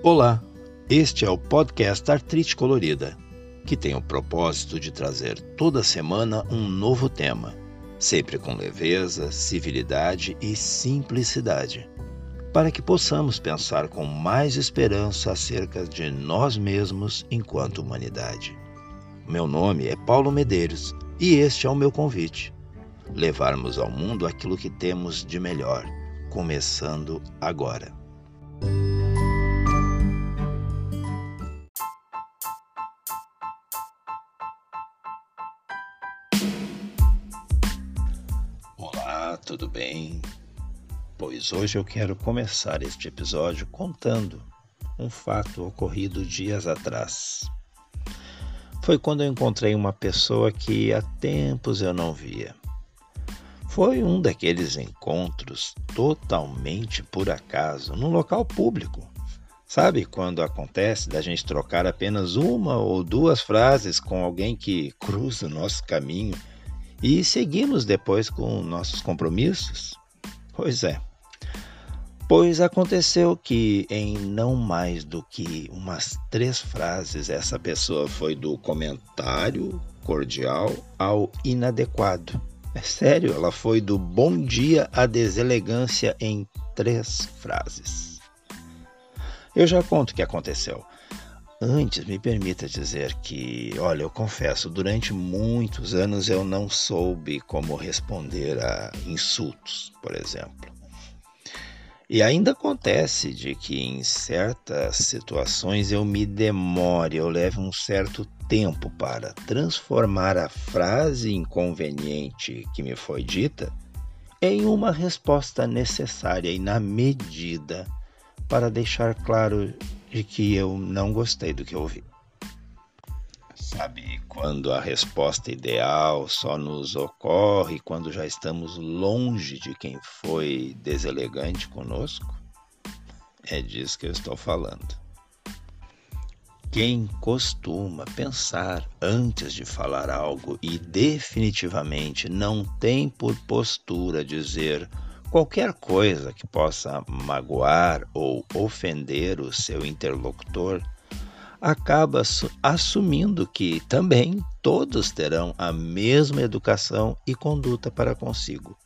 Olá, este é o podcast Artrite Colorida, que tem o propósito de trazer toda semana um novo tema, sempre com leveza, civilidade e simplicidade, para que possamos pensar com mais esperança acerca de nós mesmos enquanto humanidade. Meu nome é Paulo Medeiros e este é o meu convite: levarmos ao mundo aquilo que temos de melhor, começando agora. Pois hoje eu quero começar este episódio contando um fato ocorrido dias atrás. Foi quando eu encontrei uma pessoa que há tempos eu não via. Foi um daqueles encontros totalmente por acaso, num local público. Sabe quando acontece da gente trocar apenas uma ou duas frases com alguém que cruza o nosso caminho e seguimos depois com nossos compromissos? Pois é. Pois aconteceu que, em não mais do que umas três frases, essa pessoa foi do comentário cordial ao inadequado. É sério, ela foi do bom dia à deselegância em três frases. Eu já conto o que aconteceu. Antes, me permita dizer que, olha, eu confesso, durante muitos anos eu não soube como responder a insultos, por exemplo. E ainda acontece de que em certas situações eu me demore, eu levo um certo tempo para transformar a frase inconveniente que me foi dita em uma resposta necessária e na medida para deixar claro de que eu não gostei do que ouvi. Sabe quando a resposta ideal só nos ocorre quando já estamos longe de quem foi deselegante conosco? É disso que eu estou falando. Quem costuma pensar antes de falar algo e definitivamente não tem por postura dizer Qualquer coisa que possa magoar ou ofender o seu interlocutor acaba assumindo que também todos terão a mesma educação e conduta para consigo.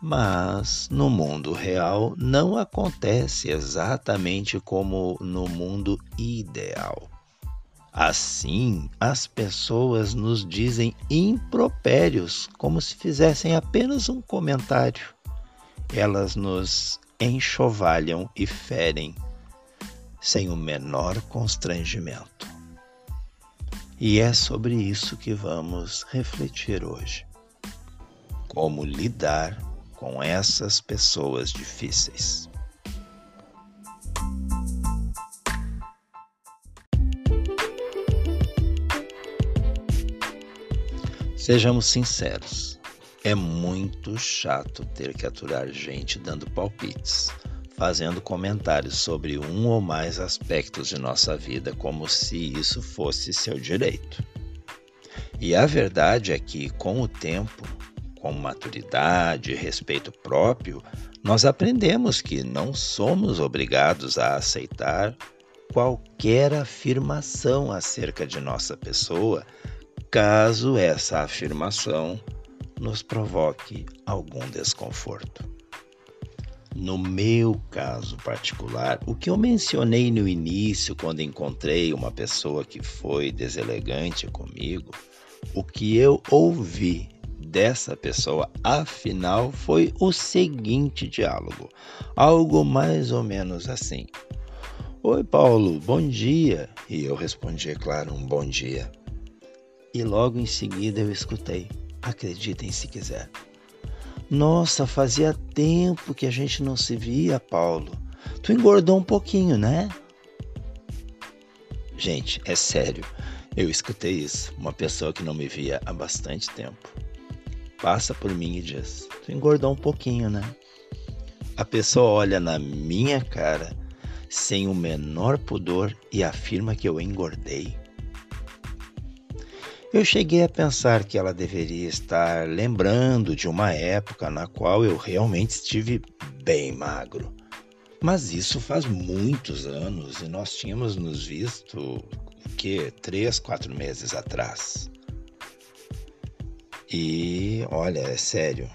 Mas no mundo real não acontece exatamente como no mundo ideal. Assim, as pessoas nos dizem impropérios como se fizessem apenas um comentário elas nos enxovalham e ferem sem o menor constrangimento. E é sobre isso que vamos refletir hoje. Como lidar com essas pessoas difíceis. Sejamos sinceros. É muito chato ter que aturar gente dando palpites, fazendo comentários sobre um ou mais aspectos de nossa vida como se isso fosse seu direito. E a verdade é que, com o tempo, com maturidade e respeito próprio, nós aprendemos que não somos obrigados a aceitar qualquer afirmação acerca de nossa pessoa, caso essa afirmação nos provoque algum desconforto. No meu caso particular, o que eu mencionei no início, quando encontrei uma pessoa que foi deselegante comigo, o que eu ouvi dessa pessoa, afinal, foi o seguinte diálogo, algo mais ou menos assim: Oi, Paulo, bom dia. E eu respondi, é claro, um bom dia. E logo em seguida eu escutei: Acreditem se quiser. Nossa, fazia tempo que a gente não se via, Paulo. Tu engordou um pouquinho, né? Gente, é sério. Eu escutei isso. Uma pessoa que não me via há bastante tempo. Passa por mim e diz: Tu engordou um pouquinho, né? A pessoa olha na minha cara sem o menor pudor e afirma que eu engordei. Eu cheguei a pensar que ela deveria estar lembrando de uma época na qual eu realmente estive bem magro. Mas isso faz muitos anos e nós tínhamos nos visto o que três, quatro meses atrás. E olha, é sério,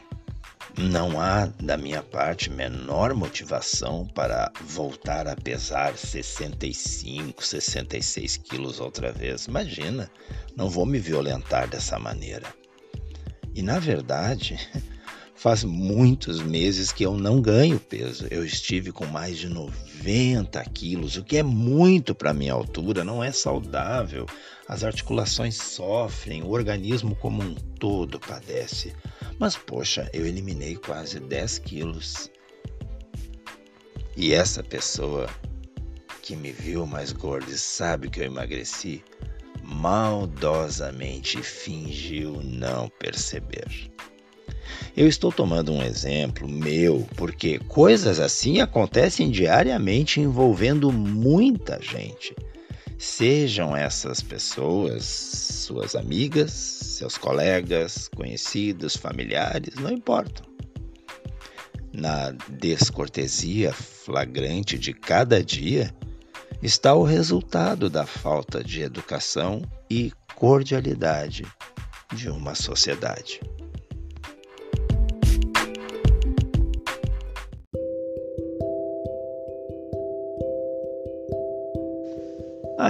não há da minha parte menor motivação para voltar a pesar 65, 66 quilos outra vez. Imagina, não vou me violentar dessa maneira. E na verdade, faz muitos meses que eu não ganho peso. Eu estive com mais de 90 quilos, o que é muito para minha altura, não é saudável. As articulações sofrem, o organismo como um todo padece. Mas poxa, eu eliminei quase 10 quilos. E essa pessoa que me viu mais gordo e sabe que eu emagreci, maldosamente fingiu não perceber. Eu estou tomando um exemplo meu porque coisas assim acontecem diariamente envolvendo muita gente. Sejam essas pessoas suas amigas, seus colegas, conhecidos, familiares, não importam. Na descortesia flagrante de cada dia está o resultado da falta de educação e cordialidade de uma sociedade.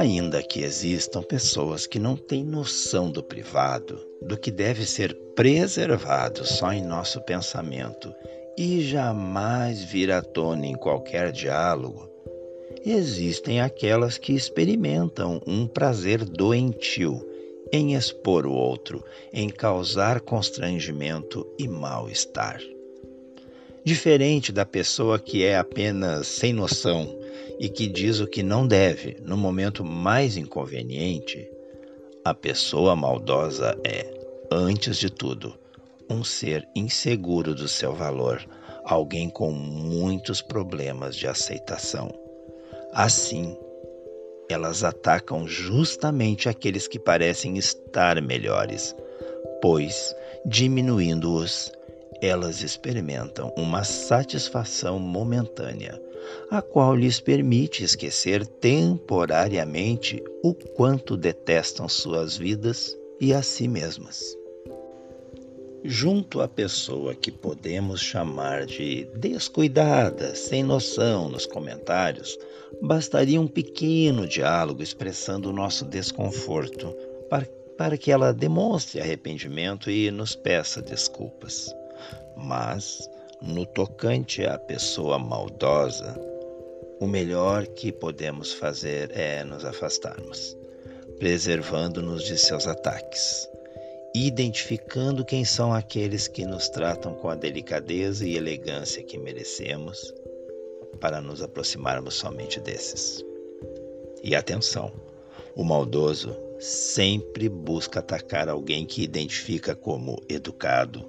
Ainda que existam pessoas que não têm noção do privado, do que deve ser preservado só em nosso pensamento e jamais vir à tona em qualquer diálogo, existem aquelas que experimentam um prazer doentio em expor o outro, em causar constrangimento e mal-estar. Diferente da pessoa que é apenas sem noção e que diz o que não deve no momento mais inconveniente, a pessoa maldosa é, antes de tudo, um ser inseguro do seu valor, alguém com muitos problemas de aceitação. Assim, elas atacam justamente aqueles que parecem estar melhores, pois, diminuindo-os, elas experimentam uma satisfação momentânea a qual lhes permite esquecer temporariamente o quanto detestam suas vidas e a si mesmas. Junto à pessoa que podemos chamar de descuidada, sem noção nos comentários, bastaria um pequeno diálogo expressando o nosso desconforto para, para que ela demonstre arrependimento e nos peça desculpas. Mas no tocante à pessoa maldosa, o melhor que podemos fazer é nos afastarmos, preservando-nos de seus ataques, identificando quem são aqueles que nos tratam com a delicadeza e elegância que merecemos, para nos aproximarmos somente desses. E atenção, o maldoso sempre busca atacar alguém que identifica como educado,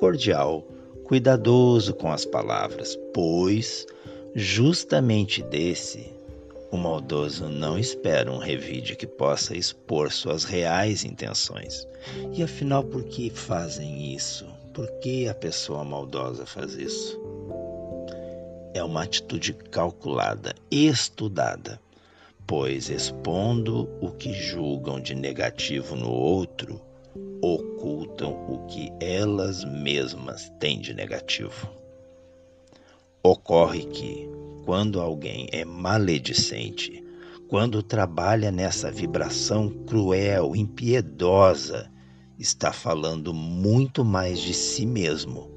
cordial, cuidadoso com as palavras, pois justamente desse o maldoso não espera um revide que possa expor suas reais intenções. E afinal, por que fazem isso? Por que a pessoa maldosa faz isso? É uma atitude calculada, estudada, pois expondo o que julgam de negativo no outro, ocultam o que elas mesmas têm de negativo. Ocorre que, quando alguém é maledicente, quando trabalha nessa vibração cruel, impiedosa, está falando muito mais de si mesmo,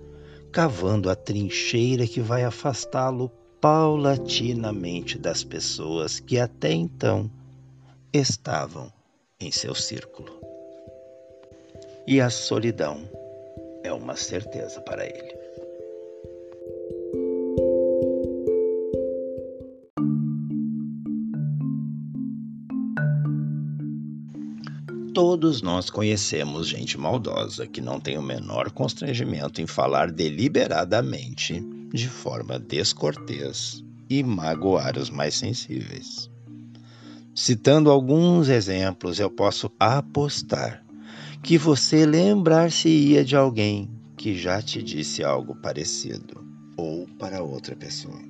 cavando a trincheira que vai afastá-lo paulatinamente das pessoas que até então estavam em seu círculo e a solidão é uma certeza para ele. Todos nós conhecemos gente maldosa que não tem o menor constrangimento em falar deliberadamente, de forma descortês e magoar os mais sensíveis. Citando alguns exemplos, eu posso apostar que você lembrar-se-ia de alguém que já te disse algo parecido ou para outra pessoa.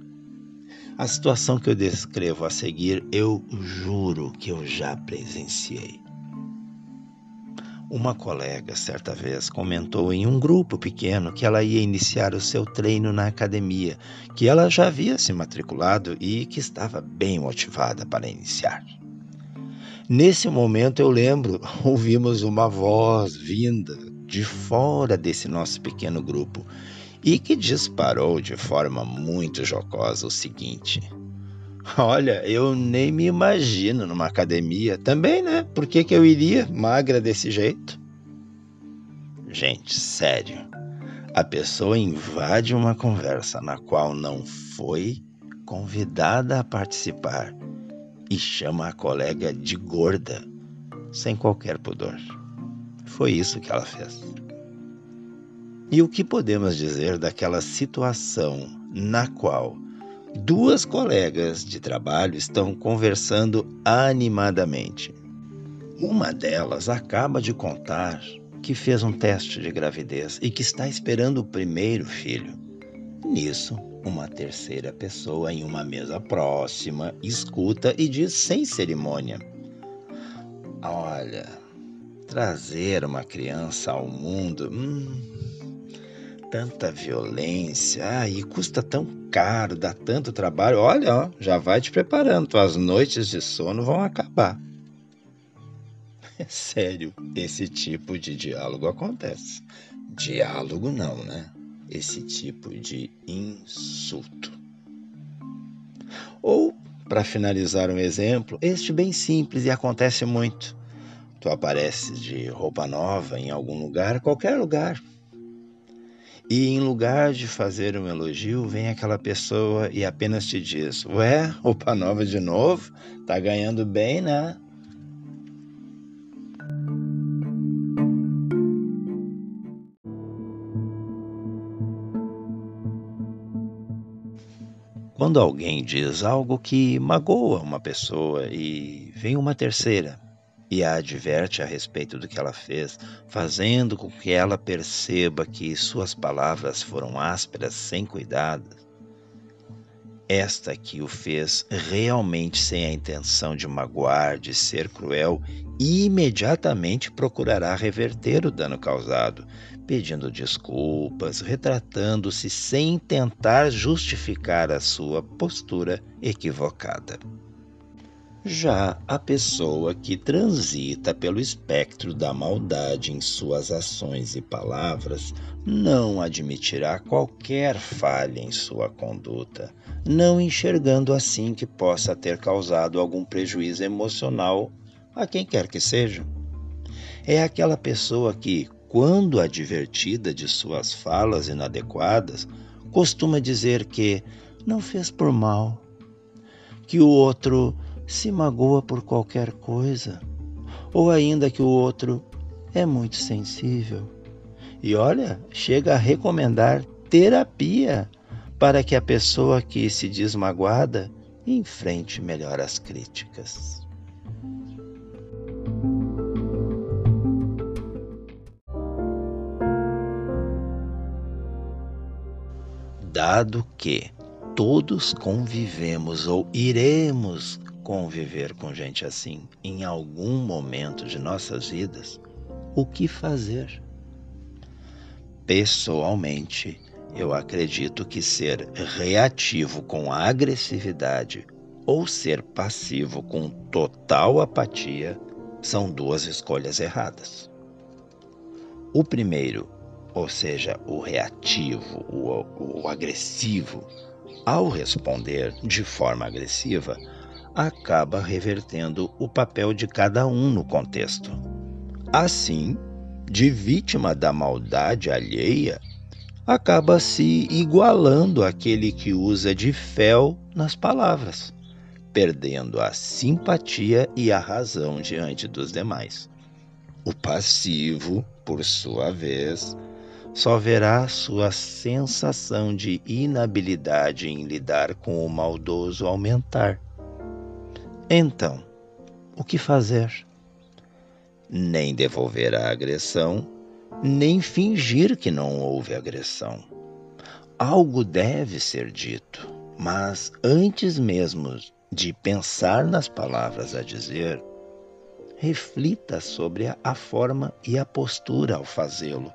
A situação que eu descrevo a seguir, eu juro que eu já presenciei. Uma colega, certa vez, comentou em um grupo pequeno que ela ia iniciar o seu treino na academia, que ela já havia se matriculado e que estava bem motivada para iniciar. Nesse momento eu lembro, ouvimos uma voz vinda de fora desse nosso pequeno grupo e que disparou de forma muito jocosa o seguinte: Olha, eu nem me imagino numa academia. Também, né? Por que, que eu iria magra desse jeito? Gente, sério. A pessoa invade uma conversa na qual não foi convidada a participar e chama a colega de gorda, sem qualquer pudor. Foi isso que ela fez. E o que podemos dizer daquela situação na qual Duas colegas de trabalho estão conversando animadamente. Uma delas acaba de contar que fez um teste de gravidez e que está esperando o primeiro filho. Nisso, uma terceira pessoa em uma mesa próxima escuta e diz sem cerimônia: Olha, trazer uma criança ao mundo. Hum, tanta violência, ah, e custa tão caro, dá tanto trabalho. Olha, ó, já vai te preparando, tuas noites de sono vão acabar. É sério, esse tipo de diálogo acontece. Diálogo não, né? Esse tipo de insulto. Ou, para finalizar um exemplo, este bem simples e acontece muito. Tu apareces de roupa nova em algum lugar, qualquer lugar, e em lugar de fazer um elogio, vem aquela pessoa e apenas te diz: Ué, roupa nova de novo? Tá ganhando bem, né? Quando alguém diz algo que magoa uma pessoa e vem uma terceira e a adverte a respeito do que ela fez, fazendo com que ela perceba que suas palavras foram ásperas, sem cuidado. Esta que o fez realmente sem a intenção de magoar, de ser cruel, imediatamente procurará reverter o dano causado, pedindo desculpas, retratando-se sem tentar justificar a sua postura equivocada. Já a pessoa que transita pelo espectro da maldade em suas ações e palavras não admitirá qualquer falha em sua conduta, não enxergando assim que possa ter causado algum prejuízo emocional a quem quer que seja. É aquela pessoa que, quando advertida de suas falas inadequadas, costuma dizer que não fez por mal, que o outro se magoa por qualquer coisa, ou ainda que o outro é muito sensível. E olha, chega a recomendar terapia para que a pessoa que se diz magoada enfrente melhor as críticas. Dado que todos convivemos ou iremos conviver com gente assim em algum momento de nossas vidas, o que fazer? Pessoalmente, eu acredito que ser reativo com agressividade ou ser passivo com total apatia são duas escolhas erradas. O primeiro, ou seja, o reativo, o, o agressivo, ao responder de forma agressiva, acaba revertendo o papel de cada um no contexto. Assim, de vítima da maldade alheia, acaba se igualando àquele que usa de fel nas palavras, perdendo a simpatia e a razão diante dos demais. O passivo, por sua vez, só verá sua sensação de inabilidade em lidar com o maldoso aumentar então, o que fazer? Nem devolver a agressão, nem fingir que não houve agressão. Algo deve ser dito, Mas antes mesmo de pensar nas palavras a dizer, reflita sobre a, forma e a postura ao fazê-lo.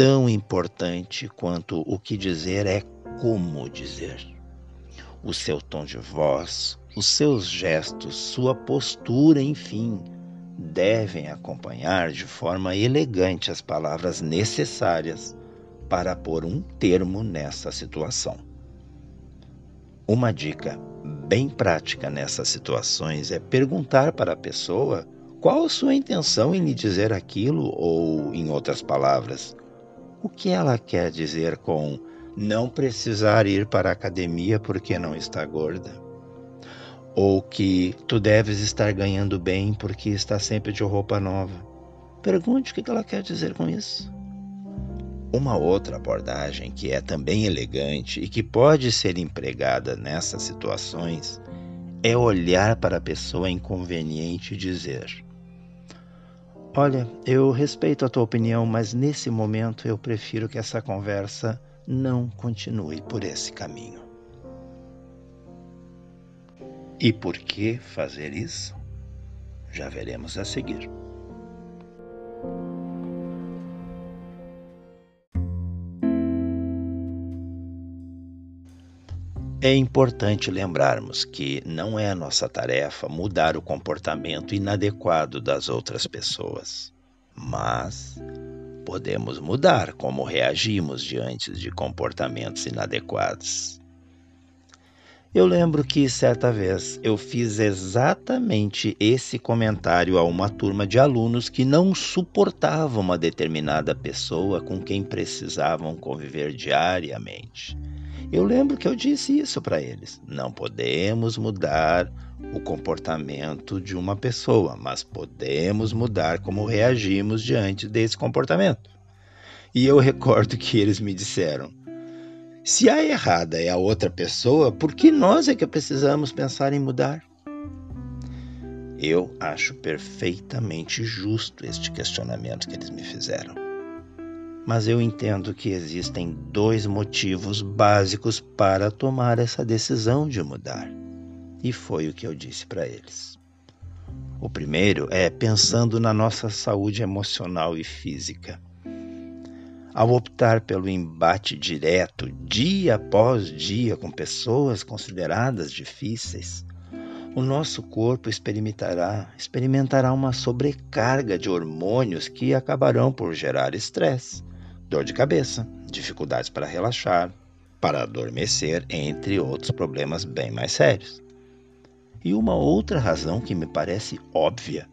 Tão importante quanto o que dizer é como dizer. O seu tom de voz, os seus gestos, sua postura, enfim, devem acompanhar de forma elegante as palavras necessárias para pôr um termo nessa situação. Uma dica bem prática nessas situações é perguntar para a pessoa qual a sua intenção em lhe dizer aquilo, ou, em outras palavras, o que ela quer dizer com não precisar ir para a academia porque não está gorda. Ou que tu deves estar ganhando bem porque está sempre de roupa nova. Pergunte o que ela quer dizer com isso. Uma outra abordagem que é também elegante e que pode ser empregada nessas situações é olhar para a pessoa inconveniente e dizer: Olha, eu respeito a tua opinião, mas nesse momento eu prefiro que essa conversa não continue por esse caminho. E por que fazer isso? Já veremos a seguir. É importante lembrarmos que não é nossa tarefa mudar o comportamento inadequado das outras pessoas, mas podemos mudar como reagimos diante de comportamentos inadequados. Eu lembro que certa vez eu fiz exatamente esse comentário a uma turma de alunos que não suportavam uma determinada pessoa com quem precisavam conviver diariamente. Eu lembro que eu disse isso para eles. Não podemos mudar o comportamento de uma pessoa, mas podemos mudar como reagimos diante desse comportamento. E eu recordo que eles me disseram: se a errada é a outra pessoa, por que nós é que precisamos pensar em mudar? Eu acho perfeitamente justo este questionamento que eles me fizeram mas eu entendo que existem dois motivos básicos para tomar essa decisão de mudar. E foi o que eu disse para eles. O primeiro é pensando na nossa saúde emocional e física. Ao optar pelo embate direto, dia após dia, com pessoas consideradas difíceis, o nosso corpo experimentará, experimentará uma sobrecarga de hormônios que acabarão por gerar estresse dor de cabeça, dificuldades para relaxar, para adormecer, entre outros problemas bem mais sérios. E uma outra razão que me parece óbvia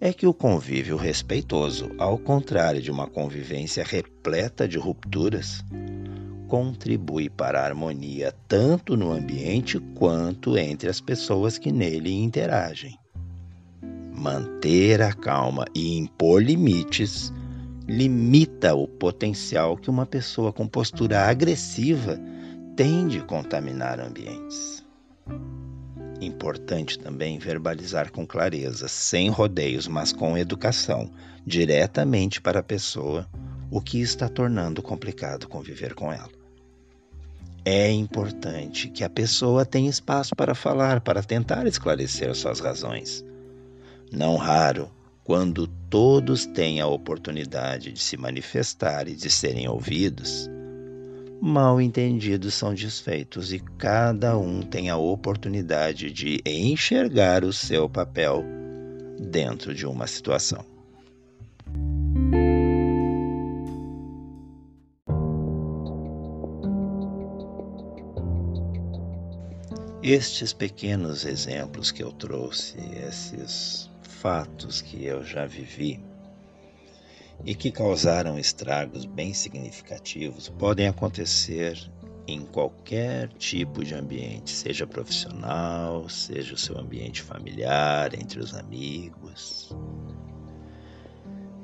é que o convívio respeitoso, ao contrário de uma convivência repleta de rupturas, contribui para a harmonia tanto no ambiente quanto entre as pessoas que nele interagem. Manter a calma e impor limites limita o potencial que uma pessoa com postura agressiva tem de contaminar ambientes. Importante também verbalizar com clareza, sem rodeios, mas com educação, diretamente para a pessoa, o que está tornando complicado conviver com ela. É importante que a pessoa tenha espaço para falar, para tentar esclarecer suas razões. Não raro, quando todos têm a oportunidade de se manifestar e de serem ouvidos, mal entendidos são desfeitos e cada um tem a oportunidade de enxergar o seu papel dentro de uma situação. Estes pequenos exemplos que eu trouxe, esses fatos que eu já vivi e que causaram estragos bem significativos podem acontecer em qualquer tipo de ambiente, seja profissional, seja o seu ambiente familiar, entre os amigos.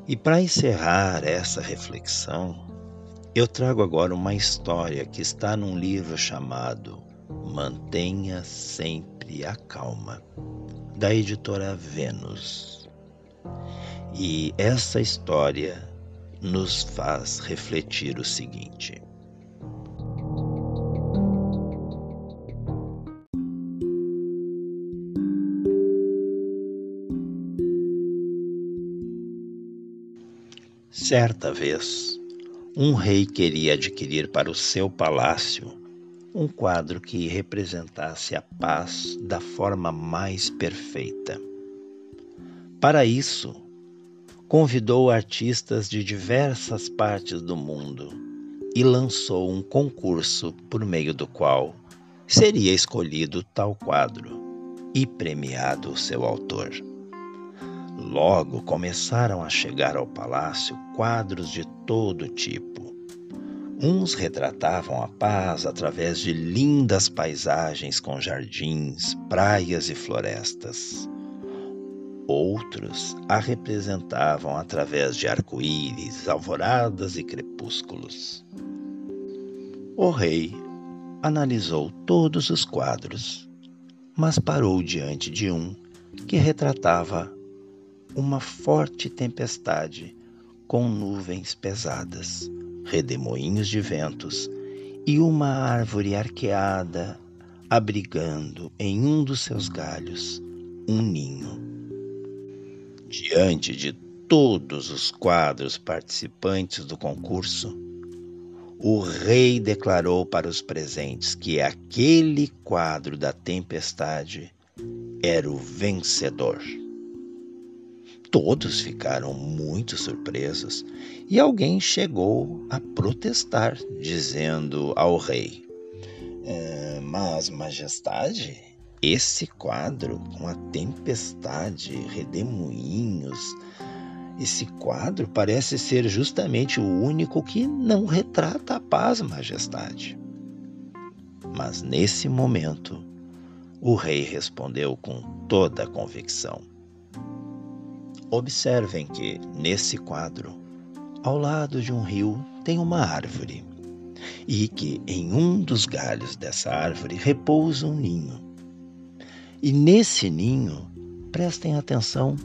E para encerrar essa reflexão, eu trago agora uma história que está num livro chamado Mantenha Sempre a Calma da editora Vênus. E essa história nos faz refletir o seguinte. Certa vez, um rei queria adquirir para o seu palácio um quadro que representasse a paz da forma mais perfeita. Para isso, convidou artistas de diversas partes do mundo e lançou um concurso por meio do qual seria escolhido tal quadro e premiado o seu autor. Logo começaram a chegar ao palácio quadros de todo tipo. Uns retratavam a paz através de lindas paisagens com jardins, praias e florestas. Outros a representavam através de arco-íris, alvoradas e crepúsculos. O rei analisou todos os quadros, mas parou diante de um que retratava uma forte tempestade com nuvens pesadas, redemoinhos de ventos e uma árvore arqueada abrigando em um dos seus galhos um ninho. Diante de todos os quadros participantes do concurso, o rei declarou para os presentes que aquele quadro da tempestade era o vencedor. Todos ficaram muito surpresos e alguém chegou a protestar, dizendo ao rei: é, Mas, Majestade, esse quadro com a tempestade, redemoinhos, esse quadro parece ser justamente o único que não retrata a paz, majestade. Mas nesse momento, o rei respondeu com toda a convicção. Observem que, nesse quadro, ao lado de um rio tem uma árvore, e que em um dos galhos dessa árvore repousa um ninho. E nesse ninho, prestem atenção,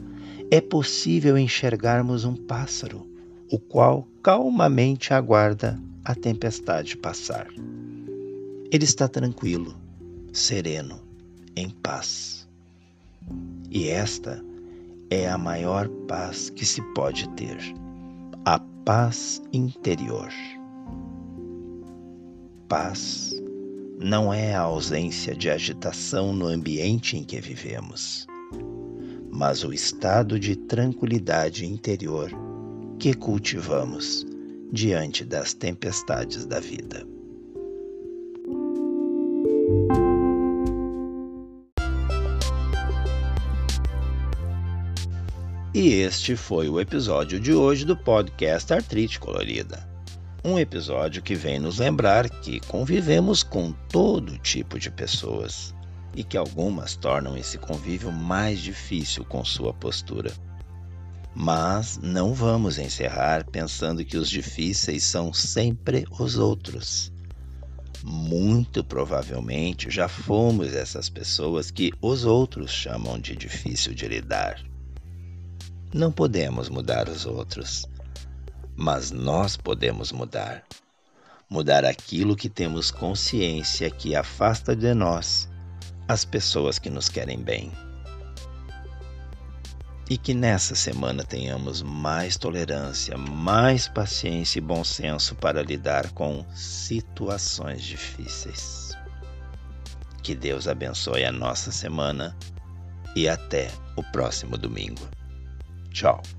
é possível enxergarmos um pássaro, o qual calmamente aguarda a tempestade passar. Ele está tranquilo, sereno, em paz. E esta é a maior paz que se pode ter, a paz interior. Paz não é a ausência de agitação no ambiente em que vivemos mas o estado de tranquilidade interior que cultivamos diante das tempestades da vida. E este foi o episódio de hoje do podcast Artrite Colorida. Um episódio que vem nos lembrar que convivemos com todo tipo de pessoas e que algumas tornam esse convívio mais difícil com sua postura. Mas não vamos encerrar pensando que os difíceis são sempre os outros. Muito provavelmente já fomos essas pessoas que os outros chamam de difícil de lidar. Não podemos mudar os outros, mas nós podemos mudar. Mudar aquilo que temos consciência que afasta de nós as pessoas que nos querem bem. E que nessa semana tenhamos mais tolerância, mais paciência e bom senso para lidar com situações difíceis. Que Deus abençoe a nossa semana e até o próximo domingo. Tchau.